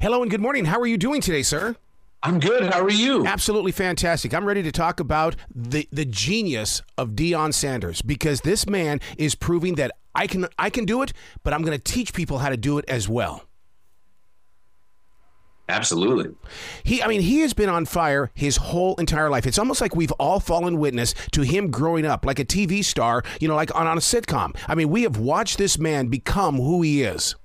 Hello and good morning. How are you doing today, sir? I'm good. How are you? Absolutely fantastic. I'm ready to talk about the the genius of Deion Sanders because this man is proving that I can I can do it, but I'm going to teach people how to do it as well. Absolutely. He I mean he has been on fire his whole entire life. It's almost like we've all fallen witness to him growing up like a TV star, you know, like on, on a sitcom. I mean, we have watched this man become who he is.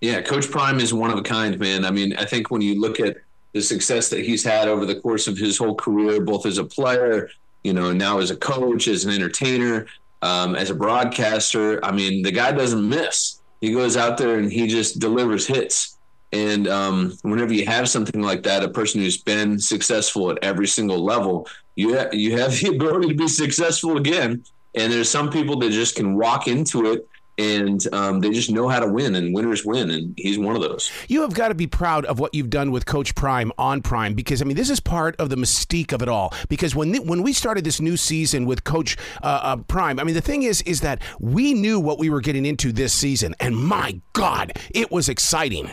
Yeah, Coach Prime is one of a kind, man. I mean, I think when you look at the success that he's had over the course of his whole career, both as a player, you know, now as a coach, as an entertainer, um, as a broadcaster, I mean, the guy doesn't miss. He goes out there and he just delivers hits. And um, whenever you have something like that, a person who's been successful at every single level, you ha- you have the ability to be successful again. And there's some people that just can walk into it and um, they just know how to win and winners win and he's one of those. You have got to be proud of what you've done with coach prime on prime because i mean this is part of the mystique of it all. Because when when we started this new season with coach uh, uh, prime i mean the thing is is that we knew what we were getting into this season and my god it was exciting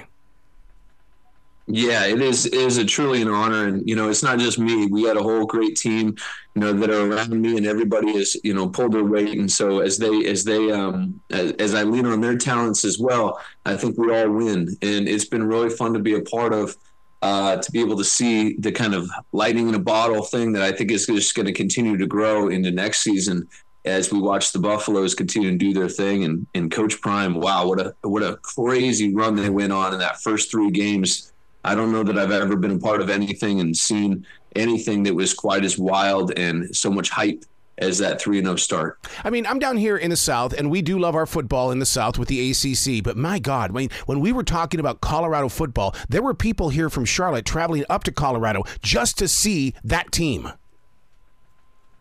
yeah, it is it is a truly an honor, and you know, it's not just me. We had a whole great team, you know, that are around me, and everybody has you know pulled their weight. And so as they as they um as, as I lean on their talents as well, I think we all win, and it's been really fun to be a part of. Uh, to be able to see the kind of lightning in a bottle thing that I think is just going to continue to grow into next season as we watch the Buffaloes continue to do their thing and, and Coach Prime, wow, what a what a crazy run they went on in that first three games I don't know that I've ever been a part of anything and seen anything that was quite as wild and so much hype as that 3 0 start. I mean, I'm down here in the South, and we do love our football in the South with the ACC, but my God, I mean, when we were talking about Colorado football, there were people here from Charlotte traveling up to Colorado just to see that team.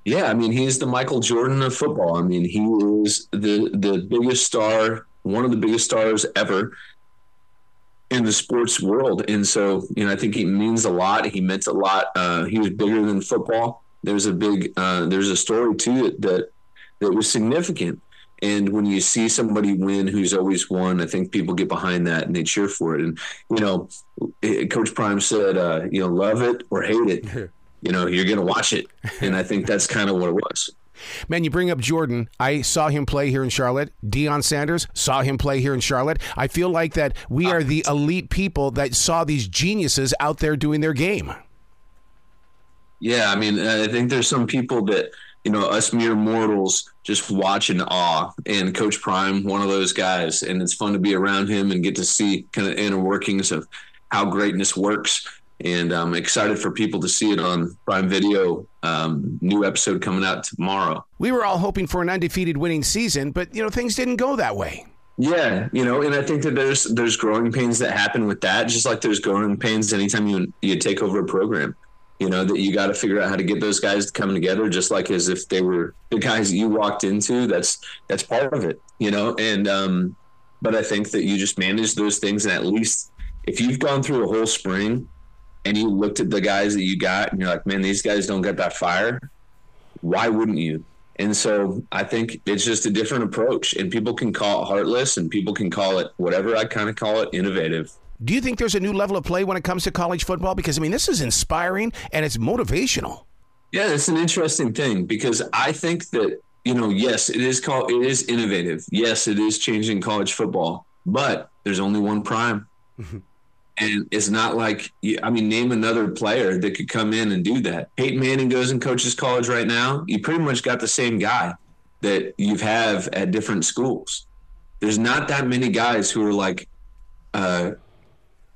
Yeah, I mean, he's the Michael Jordan of football. I mean, he is the the biggest star, one of the biggest stars ever in the sports world. And so, you know, I think he means a lot. He meant a lot. Uh, he was bigger than football. There's a big, uh, there's a story to it that, that was significant. And when you see somebody win who's always won, I think people get behind that and they cheer for it. And, you know, Coach Prime said, uh, you know, love it or hate it, you know, you're going to watch it. And I think that's kind of what it was. Man, you bring up Jordan. I saw him play here in Charlotte. Deion Sanders saw him play here in Charlotte. I feel like that we are the elite people that saw these geniuses out there doing their game. Yeah, I mean, I think there's some people that you know us mere mortals just watch in awe. And Coach Prime, one of those guys, and it's fun to be around him and get to see kind of inner workings of how greatness works and I'm excited for people to see it on Prime Video. Um, new episode coming out tomorrow. We were all hoping for an undefeated winning season, but you know things didn't go that way. Yeah, you know, and I think that there's there's growing pains that happen with that, just like there's growing pains anytime you you take over a program. You know that you got to figure out how to get those guys to come together, just like as if they were the guys you walked into. That's that's part of it, you know. And um, but I think that you just manage those things, and at least if you've gone through a whole spring and you looked at the guys that you got and you're like, man, these guys don't get that fire. Why wouldn't you? And so I think it's just a different approach, and people can call it heartless, and people can call it whatever. I kind of call it innovative. Do you think there's a new level of play when it comes to college football? Because I mean, this is inspiring and it's motivational. Yeah, it's an interesting thing because I think that you know, yes, it is called it is innovative. Yes, it is changing college football, but there's only one prime. Mm-hmm. And it's not like, I mean, name another player that could come in and do that. Peyton Manning goes and coaches college right now. You pretty much got the same guy that you have at different schools. There's not that many guys who are like uh,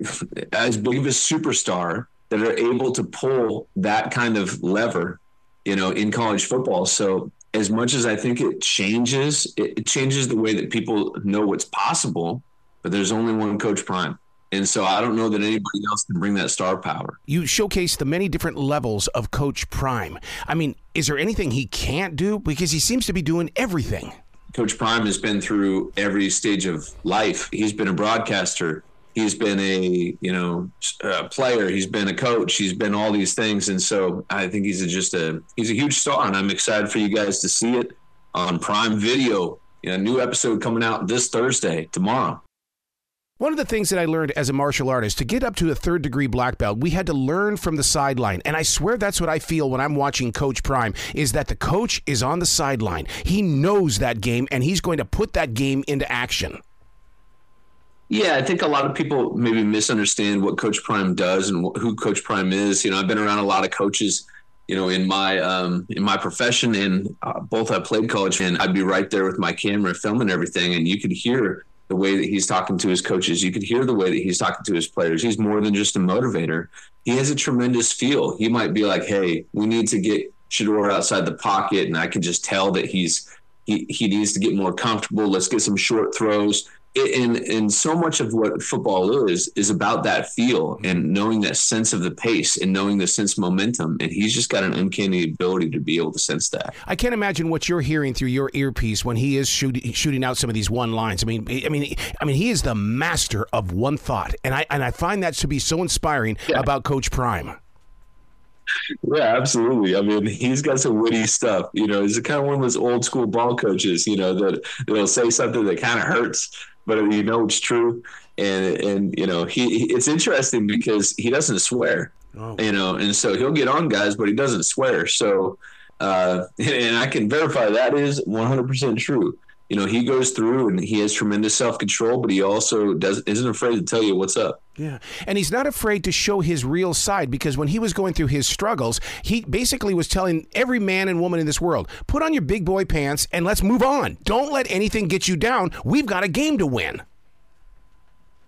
as big a superstar that are able to pull that kind of lever, you know, in college football. So as much as I think it changes, it changes the way that people know what's possible. But there's only one Coach Prime. And so I don't know that anybody else can bring that star power. You showcase the many different levels of Coach Prime. I mean, is there anything he can't do? Because he seems to be doing everything. Coach Prime has been through every stage of life. He's been a broadcaster. He's been a you know a player. He's been a coach. He's been all these things, and so I think he's a, just a he's a huge star, and I'm excited for you guys to see it on Prime Video. You know, new episode coming out this Thursday tomorrow. One of the things that I learned as a martial artist to get up to a third degree black belt, we had to learn from the sideline. And I swear that's what I feel when I'm watching Coach Prime is that the coach is on the sideline. He knows that game and he's going to put that game into action. Yeah, I think a lot of people maybe misunderstand what Coach Prime does and who Coach Prime is. You know, I've been around a lot of coaches, you know, in my um, in my profession, and uh, both I played college, and I'd be right there with my camera filming everything, and you could hear the way that he's talking to his coaches. You could hear the way that he's talking to his players. He's more than just a motivator. He has a tremendous feel. He might be like, "Hey, we need to get Shedeur outside the pocket," and I can just tell that he's he he needs to get more comfortable. Let's get some short throws and and so much of what football is is about that feel and knowing that sense of the pace and knowing the sense momentum. And he's just got an uncanny ability to be able to sense that. I can't imagine what you're hearing through your earpiece when he is shooting shooting out some of these one lines. I mean i mean i mean he is the master of one thought. And i and i find that to be so inspiring yeah. about coach prime yeah, absolutely. I mean, he's got some witty stuff. You know, he's kind of one of those old school ball coaches. You know that that'll say something that kind of hurts, but you know it's true. And and you know he it's interesting because he doesn't swear. Oh. You know, and so he'll get on guys, but he doesn't swear. So, uh, and I can verify that is 100% true. You know, he goes through and he has tremendous self control, but he also does isn't afraid to tell you what's up. Yeah, and he's not afraid to show his real side because when he was going through his struggles, he basically was telling every man and woman in this world, "Put on your big boy pants and let's move on. Don't let anything get you down. We've got a game to win."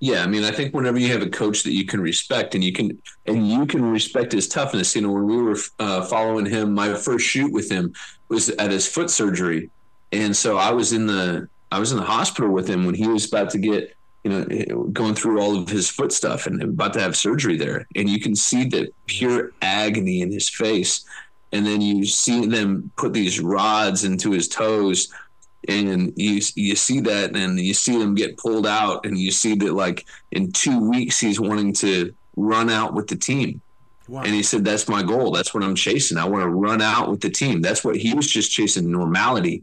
Yeah, I mean, I think whenever you have a coach that you can respect and you can and you can respect his toughness. You know, when we were uh, following him, my first shoot with him was at his foot surgery, and so I was in the I was in the hospital with him when he was about to get you know going through all of his foot stuff and about to have surgery there, and you can see the pure agony in his face, and then you see them put these rods into his toes and you you see that and you see them get pulled out and you see that like in two weeks he's wanting to run out with the team. Wow. and he said that's my goal. That's what i'm chasing. I want to run out with the team. That's what he was just chasing normality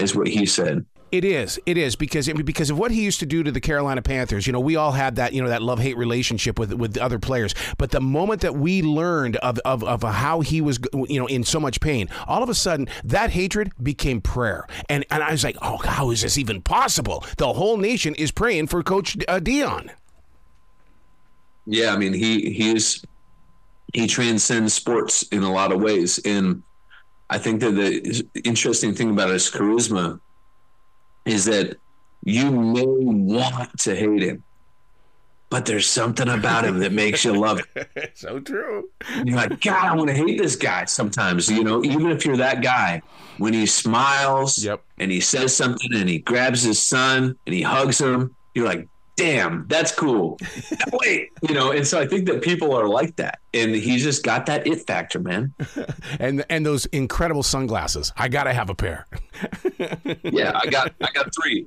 is what he said it is. It is because because of what he used to do to the Carolina Panthers. You know, we all had that you know that love hate relationship with with other players. But the moment that we learned of, of of how he was you know in so much pain, all of a sudden that hatred became prayer. And and I was like, oh, how is this even possible? The whole nation is praying for Coach uh, Deion. Yeah, I mean he he's he transcends sports in a lot of ways, and I think that the interesting thing about his charisma is that you may want to hate him, but there's something about him that makes you love it. so true. You're like, God, I want to hate this guy sometimes. You know, even if you're that guy, when he smiles yep. and he says something and he grabs his son and he hugs him, you're like, damn, that's cool. Wait, you know, and so I think that people are like that, and he's just got that it factor, man. and and those incredible sunglasses, I gotta have a pair. yeah, I got I got three.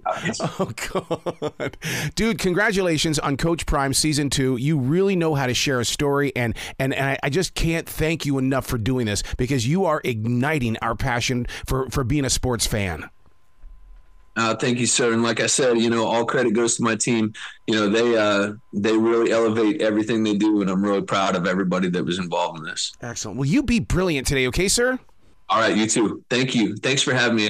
oh god, dude! Congratulations on Coach Prime season two. You really know how to share a story, and and, and I, I just can't thank you enough for doing this because you are igniting our passion for for being a sports fan. Uh, thank you, sir. And like I said, you know, all credit goes to my team. You know, they uh, they really elevate everything they do, and I'm really proud of everybody that was involved in this. Excellent. Will you be brilliant today, okay, sir? All right, you too. Thank you. Thanks for having me.